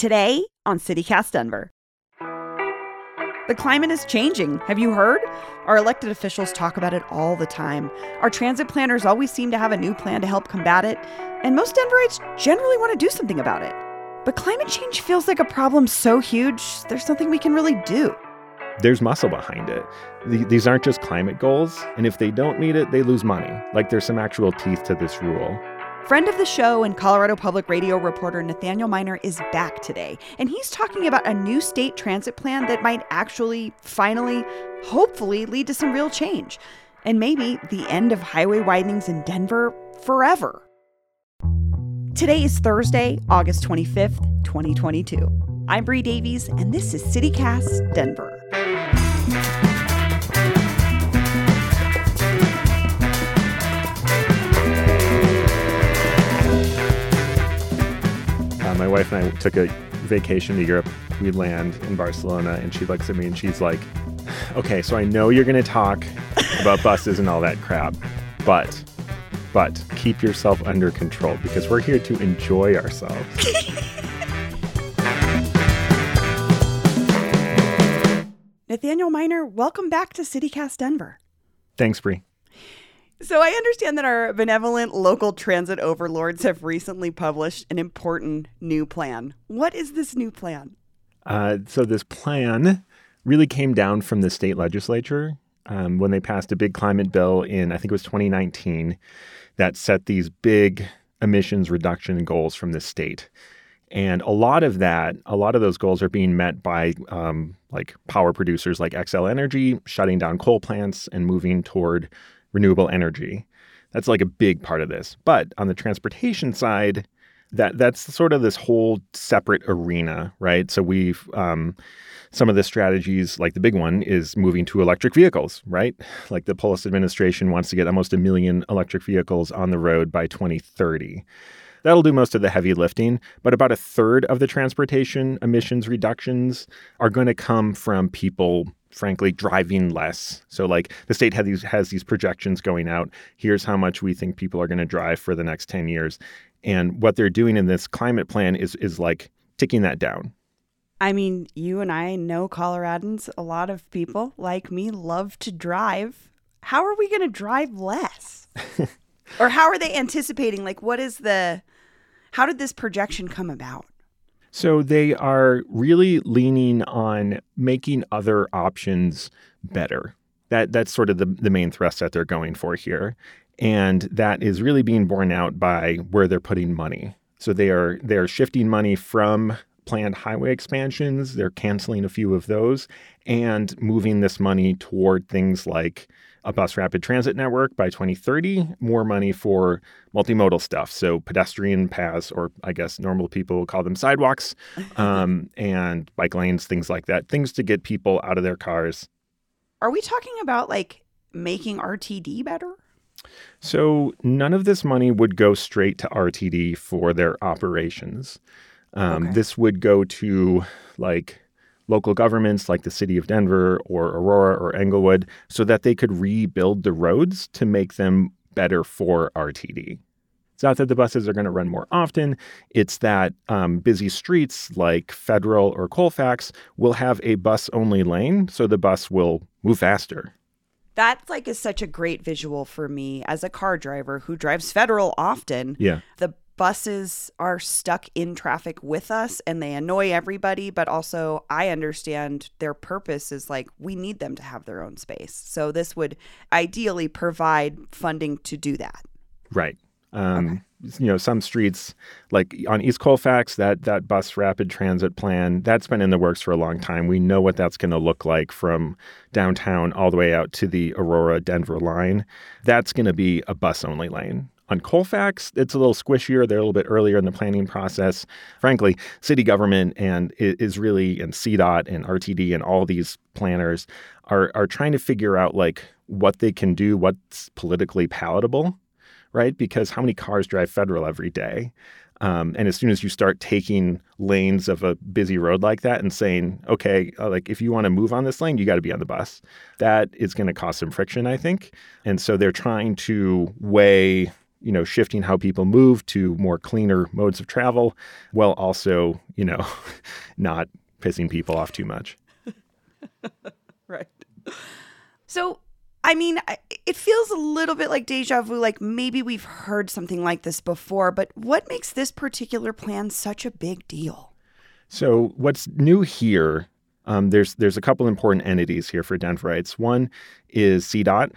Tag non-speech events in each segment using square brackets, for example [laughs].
Today on CityCast Denver. The climate is changing. Have you heard? Our elected officials talk about it all the time. Our transit planners always seem to have a new plan to help combat it, and most Denverites generally want to do something about it. But climate change feels like a problem so huge, there's nothing we can really do. There's muscle behind it. These aren't just climate goals, and if they don't meet it, they lose money. Like there's some actual teeth to this rule. Friend of the show and Colorado Public Radio reporter Nathaniel Minor is back today, and he's talking about a new state transit plan that might actually, finally, hopefully lead to some real change, and maybe the end of highway widenings in Denver forever. Today is Thursday, August 25th, 2022. I'm Bree Davies, and this is CityCast Denver. My wife and I took a vacation to Europe. We land in Barcelona, and she looks at me and she's like, "Okay, so I know you're going to talk about [laughs] buses and all that crap, but." But keep yourself under control because we're here to enjoy ourselves. [laughs] Nathaniel Minor, welcome back to CityCast Denver. Thanks, Bree. So I understand that our benevolent local transit overlords have recently published an important new plan. What is this new plan? Uh, so this plan really came down from the state legislature um, when they passed a big climate bill in I think it was 2019 that set these big emissions reduction goals from the state. And a lot of that, a lot of those goals are being met by um, like power producers like Xcel Energy shutting down coal plants and moving toward renewable energy. That's like a big part of this. But on the transportation side, that that's sort of this whole separate arena, right? So we've um, some of the strategies, like the big one, is moving to electric vehicles, right? Like the Polis administration wants to get almost a million electric vehicles on the road by 2030. That'll do most of the heavy lifting, but about a third of the transportation emissions reductions are going to come from people frankly driving less. So like the state has these has these projections going out. Here's how much we think people are going to drive for the next 10 years. And what they're doing in this climate plan is is like ticking that down. I mean, you and I know Coloradans, a lot of people like me love to drive. How are we going to drive less? [laughs] or how are they anticipating like what is the how did this projection come about? So they are really leaning on making other options better. That that's sort of the, the main thrust that they're going for here. And that is really being borne out by where they're putting money. So they are they are shifting money from planned highway expansions, they're canceling a few of those, and moving this money toward things like a bus rapid transit network by 2030, more money for multimodal stuff. So pedestrian paths, or I guess normal people will call them sidewalks, [laughs] um, and bike lanes, things like that. Things to get people out of their cars. Are we talking about like making RTD better? So none of this money would go straight to RTD for their operations. Um, okay. This would go to like local governments like the city of Denver or Aurora or Englewood so that they could rebuild the roads to make them better for RTD. It's not that the buses are going to run more often. It's that um, busy streets like Federal or Colfax will have a bus only lane, so the bus will move faster. That like is such a great visual for me as a car driver who drives Federal often. Yeah. The buses are stuck in traffic with us and they annoy everybody, but also I understand their purpose is like we need them to have their own space. So this would ideally provide funding to do that. Right. Um, okay. You know, some streets like on East Colfax, that that bus rapid transit plan that's been in the works for a long time. We know what that's going to look like from downtown all the way out to the Aurora Denver line. That's going to be a bus only lane. On Colfax, it's a little squishier. They're a little bit earlier in the planning process. Frankly, city government and is really and CDOT and RTD and all these planners are are trying to figure out like what they can do, what's politically palatable, right? Because how many cars drive federal every day? Um, and as soon as you start taking lanes of a busy road like that and saying, okay, uh, like if you want to move on this lane, you got to be on the bus, that is going to cause some friction, I think. And so they're trying to weigh you know, shifting how people move to more cleaner modes of travel while also, you know, [laughs] not pissing people off too much. [laughs] right. So, I mean, it feels a little bit like deja vu, like maybe we've heard something like this before, but what makes this particular plan such a big deal? So, what's new here, um, there's, there's a couple important entities here for Denverites. One is CDOT,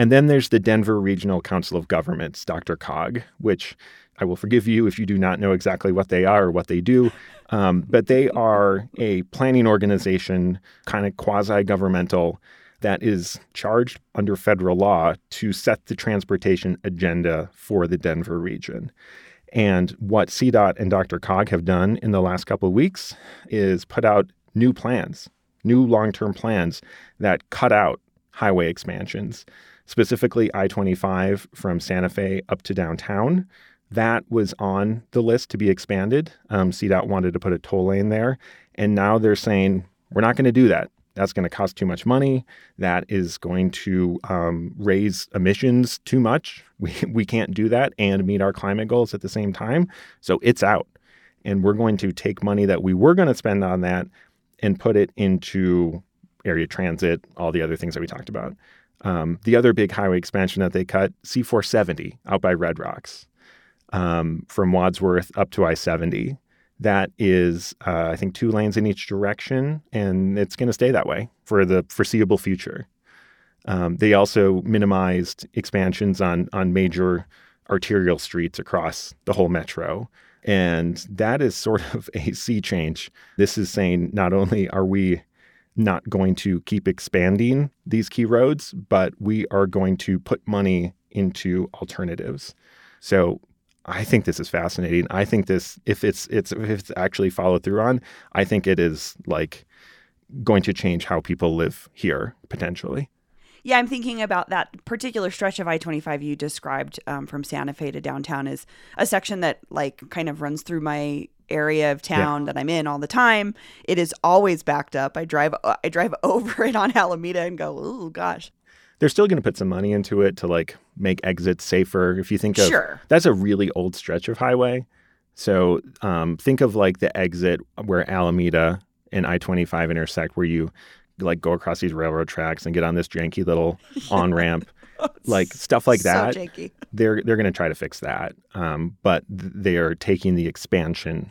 and then there's the Denver Regional Council of Governments, Dr. DRCOG, which I will forgive you if you do not know exactly what they are or what they do. Um, but they are a planning organization, kind of quasi governmental, that is charged under federal law to set the transportation agenda for the Denver region. And what CDOT and DRCOG have done in the last couple of weeks is put out new plans, new long term plans that cut out highway expansions, specifically I 25 from Santa Fe up to downtown. That was on the list to be expanded. Um, CDOT wanted to put a toll lane there. And now they're saying, we're not going to do that. That's going to cost too much money. That is going to um, raise emissions too much. [laughs] We, we can't do that and meet our climate goals at the same time. So it's out. And we're going to take money that we were going to spend on that and put it into area transit, all the other things that we talked about. Um, the other big highway expansion that they cut, C470 out by Red Rocks um, from Wadsworth up to I 70. That is, uh, I think, two lanes in each direction, and it's going to stay that way for the foreseeable future. Um, they also minimized expansions on on major arterial streets across the whole metro. And that is sort [laughs] of a sea change. This is saying not only are we not going to keep expanding these key roads, but we are going to put money into alternatives. So I think this is fascinating. I think this, if it's it's if it's actually followed through on, I think it is like going to change how people live here potentially. Yeah, I'm thinking about that particular stretch of I-25 you described um, from Santa Fe to downtown is a section that like kind of runs through my area of town yeah. that I'm in all the time. It is always backed up. I drive I drive [laughs] over it on Alameda and go, oh gosh. They're still going to put some money into it to like make exits safer. If you think of sure. that's a really old stretch of highway. So um, think of like the exit where Alameda and I 25 intersect, where you like go across these railroad tracks and get on this janky little [laughs] on ramp. like stuff like that. So. They're they're going to try to fix that, um, but they are taking the expansion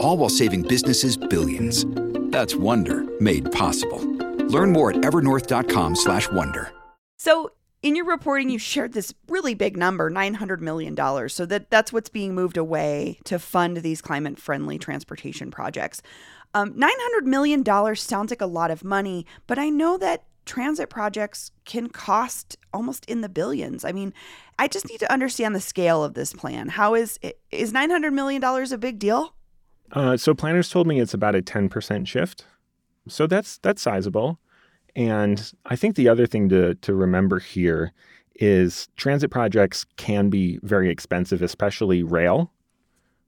all while saving businesses billions. That's Wonder made possible. Learn more at evernorth.com/wonder. So, in your reporting, you shared this really big number, $900 million. So that that's what's being moved away to fund these climate-friendly transportation projects. Um, $900 million sounds like a lot of money, but I know that transit projects can cost almost in the billions. I mean, I just need to understand the scale of this plan. How is is $900 million a big deal? Uh, so planners told me it's about a 10% shift. So that's that's sizable. And I think the other thing to to remember here is transit projects can be very expensive, especially rail.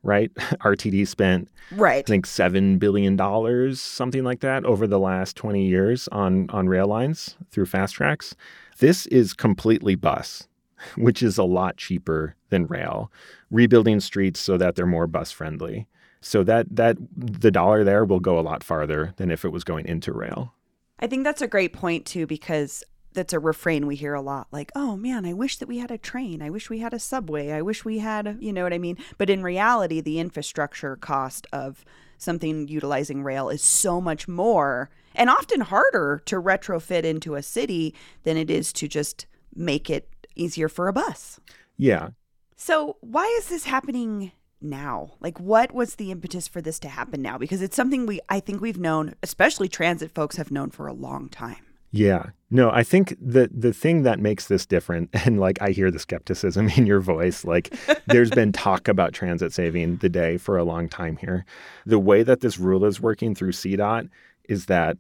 Right? [laughs] RTD spent right. I think seven billion dollars, something like that, over the last 20 years on on rail lines through FasTracks. This is completely bus, [laughs] which is a lot cheaper than rail. Rebuilding streets so that they're more bus friendly. So that that the dollar there will go a lot farther than if it was going into rail. I think that's a great point too because that's a refrain we hear a lot like oh man i wish that we had a train. I wish we had a subway. I wish we had you know what i mean? But in reality the infrastructure cost of something utilizing rail is so much more and often harder to retrofit into a city than it is to just make it easier for a bus. Yeah. So why is this happening now? Like what was the impetus for this to happen now? Because it's something we I think we've known, especially transit folks have known for a long time. Yeah. No, I think the the thing that makes this different, [laughs] and like I hear the skepticism [laughs] in your voice, like there's been [laughs] talk about transit saving the day for a long time here. The way that this rule is working through CDOT is that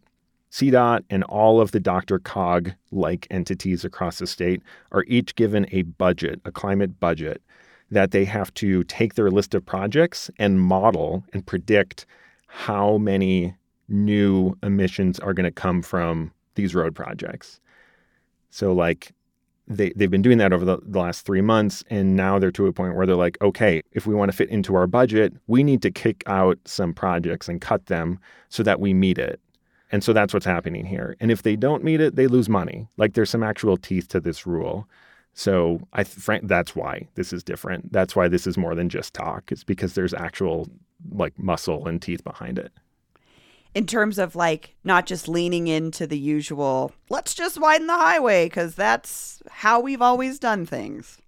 CDOT and all of the DRCOG like entities across the state are each given a budget, a climate budget, that they have to take their list of projects and model and predict how many new emissions are going to come from these road projects. So like they they've been doing that over the, the last three months, and now they're to a point where they're like, okay, if we want to fit into our budget, we need to kick out some projects and cut them so that we meet it. And so that's what's happening here. And if they don't meet it, they lose money. Like there's some actual teeth to this rule. So I frank that's why this is different. That's why this is more than just talk. It's because there's actual like muscle and teeth behind it in terms of like not just leaning into the usual, let's just widen the highway because that's how we've always done things.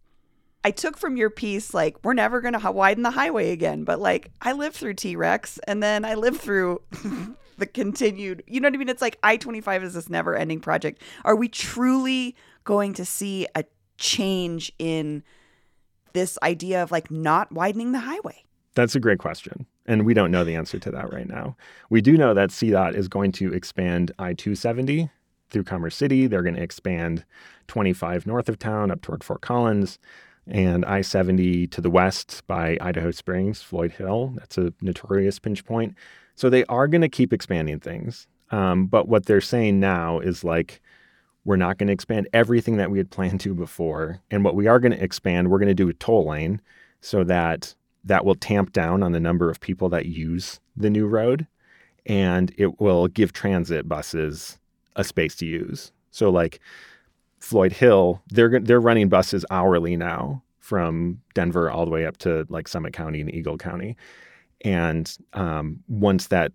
I took from your piece, like, we're never going to widen the highway again. But like, I lived through T Rex and then I lived through [laughs] the continued, you know what I mean? It's like I 25 is this never ending project. Are we truly going to see a change in this idea of like not widening the highway? That's a great question. And we don't know the answer to that right now. We do know that CDOT is going to expand I 270 through Commerce City. They're going to expand 25 north of town up toward Fort Collins and I 70 to the west by Idaho Springs, Floyd Hill. That's a notorious pinch point. So they are going to keep expanding things. Um, but what they're saying now is like, we're not going to expand everything that we had planned to before. And what we are going to expand, we're going to do a toll lane so that that will tamp down on the number of people that use the new road and it will give transit buses a space to use. So like Floyd Hill, they're they're running buses hourly now from Denver all the way up to like Summit County and Eagle County. And um, once that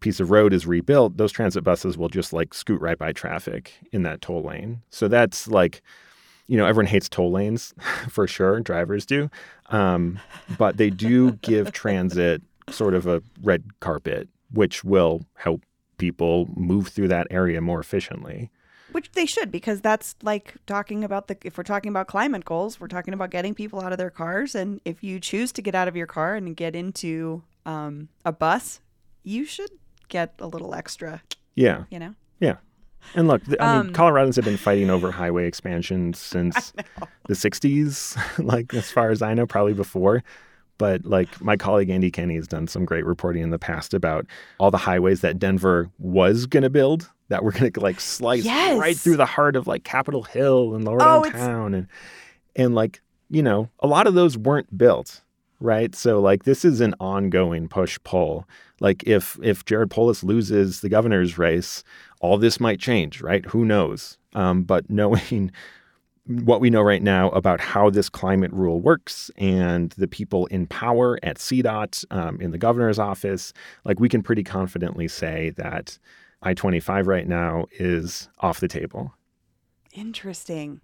piece of road is rebuilt, those transit buses will just like scoot right by traffic in that toll lane. So that's like you know, everyone hates toll lanes [laughs] for sure, drivers do. Um, but they do give transit sort of a red carpet, which will help people move through that area more efficiently. Which they should, because that's like talking about the, if we're talking about climate goals, we're talking about getting people out of their cars. And if you choose to get out of your car and get into um, a bus, you should get a little extra. Yeah. You know? Yeah. And look, I mean, um, Coloradans have been fighting over [laughs] highway expansion since the 60s, [laughs] like as far as I know, probably before. But like my colleague Andy Kenney has done some great reporting in the past about all the highways that Denver was going to build that were going to like slice yes. right through the heart of like Capitol Hill and lower oh, downtown. And, and like, you know, a lot of those weren't built right? So like this is an ongoing push pull. Like if if Jared Polis loses the governor's race, all this might change, right? Who knows? Um, but [laughs] knowing what we know right now about how this climate rule works and the people in power at CDOT, um, in the governor's office, like we can pretty confidently say that I 25 right now is off the table. Interesting.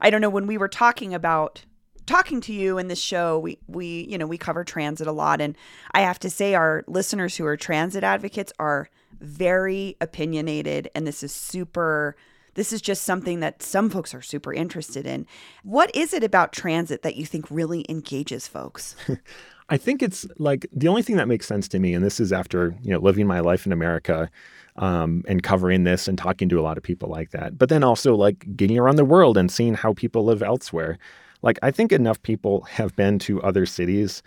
I don't know. When we were talking about talking to you in this show, we we you know we cover transit a lot, and I have to say our listeners who are transit advocates are very opinionated, and this is super. This is just something that some folks are super interested in. What is it about transit that you think really engages folks? [laughs] I think it's like the only thing that makes sense to me, and this is after you know living my life in America um, and covering this and talking to a lot of people like that, but then also like getting around the world and seeing how people live elsewhere. Like, I think enough people have been to other cities,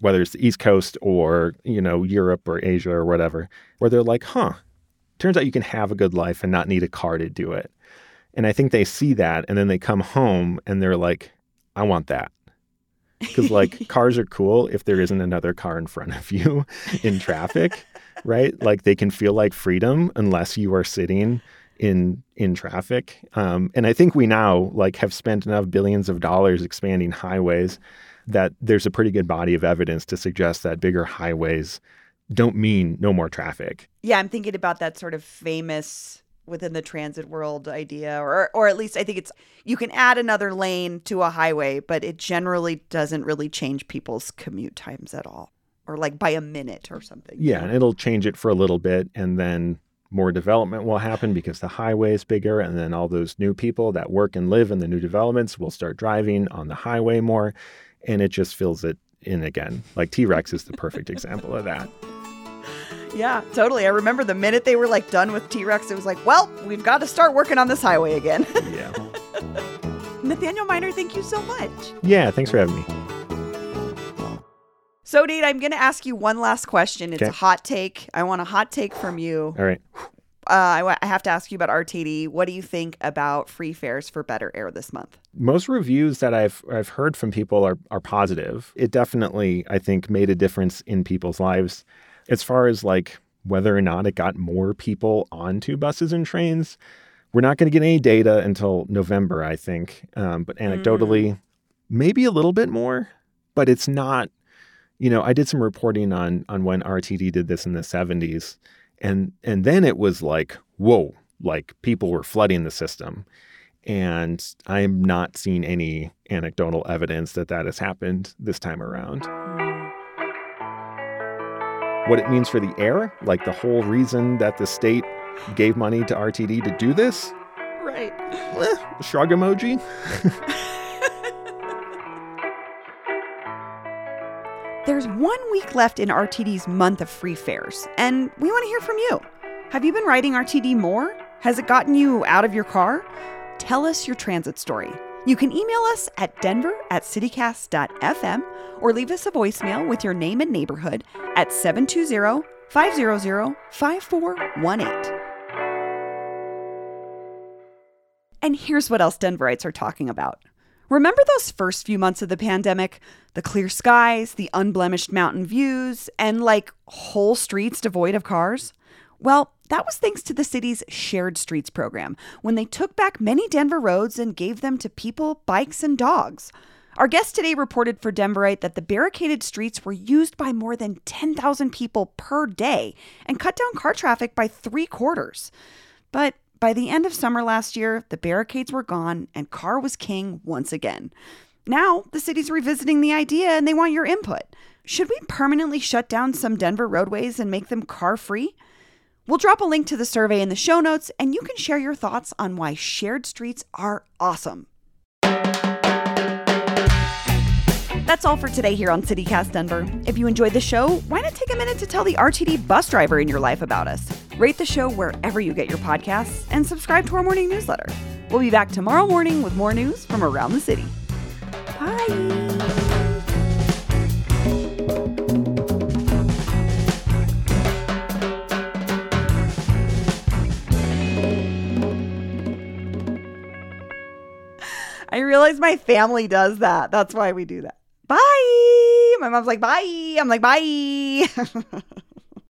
whether it's the East Coast or, you know, Europe or Asia or whatever, where they're like, huh, turns out you can have a good life and not need a car to do it. And I think they see that and then they come home and they're like, I want that. Because, like, [laughs] cars are cool if there isn't another car in front of you [laughs] in traffic, right? Like, they can feel like freedom unless you are sitting in in traffic. Um, and I think we now like have spent enough billions of dollars expanding highways that there's a pretty good body of evidence to suggest that bigger highways don't mean no more traffic. Yeah, I'm thinking about that sort of famous within the transit world idea or or at least I think it's you can add another lane to a highway, but it generally doesn't really change people's commute times at all or like by a minute or something. Yeah, and it'll change it for a little bit and then more development will happen because the highway is bigger, and then all those new people that work and live in the new developments will start driving on the highway more, and it just fills it in again. Like T Rex is the perfect example of that. [laughs] Yeah, totally. I remember the minute they were like done with T Rex, it was like, well, we've got to start working on this highway again. Yeah. [laughs] Nathaniel Minor, thank you so much. Yeah, thanks for having me. So, Nate, I'm going to ask you one last question. It's Okay. a hot take. I want a hot take from you. All right. Uh, I, have to ask you about RTD. What do you think about free fares for Better Air this month? Most reviews that I've I've heard from people are are positive. It definitely I think made a difference in people's lives. As far as like whether or not it got more people onto buses and trains, we're not going to get any data until November, I think. Um, but anecdotally, maybe a little bit more, but it's not. You know, I did some reporting on on when RTD did this in the 70s, and and then it was like whoa, like people were flooding the system and I'm not seeing any anecdotal evidence that that has happened this time around. What it means for the air, like the whole reason that the state gave money to RTD to do this, Right. eh, shrug emoji. [laughs] There's one week left in RTD's month of free fares, and we want to hear from you. Have you been riding RTD more? Has it gotten you out of your car? Tell us your transit story. You can email us at denver at citycast.fm or leave us a voicemail with your name and neighborhood at 720 500 5418. And here's what else Denverites are talking about. Remember those first few months of the pandemic? The clear skies, the unblemished mountain views, and like whole streets devoid of cars? Well, that was thanks to the city's Shared Streets program, when they took back many Denver roads and gave them to people, bikes, and dogs. Our guest today reported for Denverite that the barricaded streets were used by more than 10,000 people per day and cut down car traffic by three quarters. But by the end of summer last year, the barricades were gone and car was king once again. Now, the city's revisiting the idea and they want your input. Should we permanently shut down some Denver roadways and make them car free? We'll drop a link to the survey in the show notes and you can share your thoughts on why shared streets are awesome. That's all for today here on CityCast Denver. If you enjoyed the show, why not take a minute to tell the RTD bus driver in your life about us? Rate the show wherever you get your podcasts and subscribe to our morning newsletter. We'll be back tomorrow morning with more news from around the city. Bye. I realize my family does that. That's why we do that. Bye. My mom's like, bye. I'm like, bye. [laughs]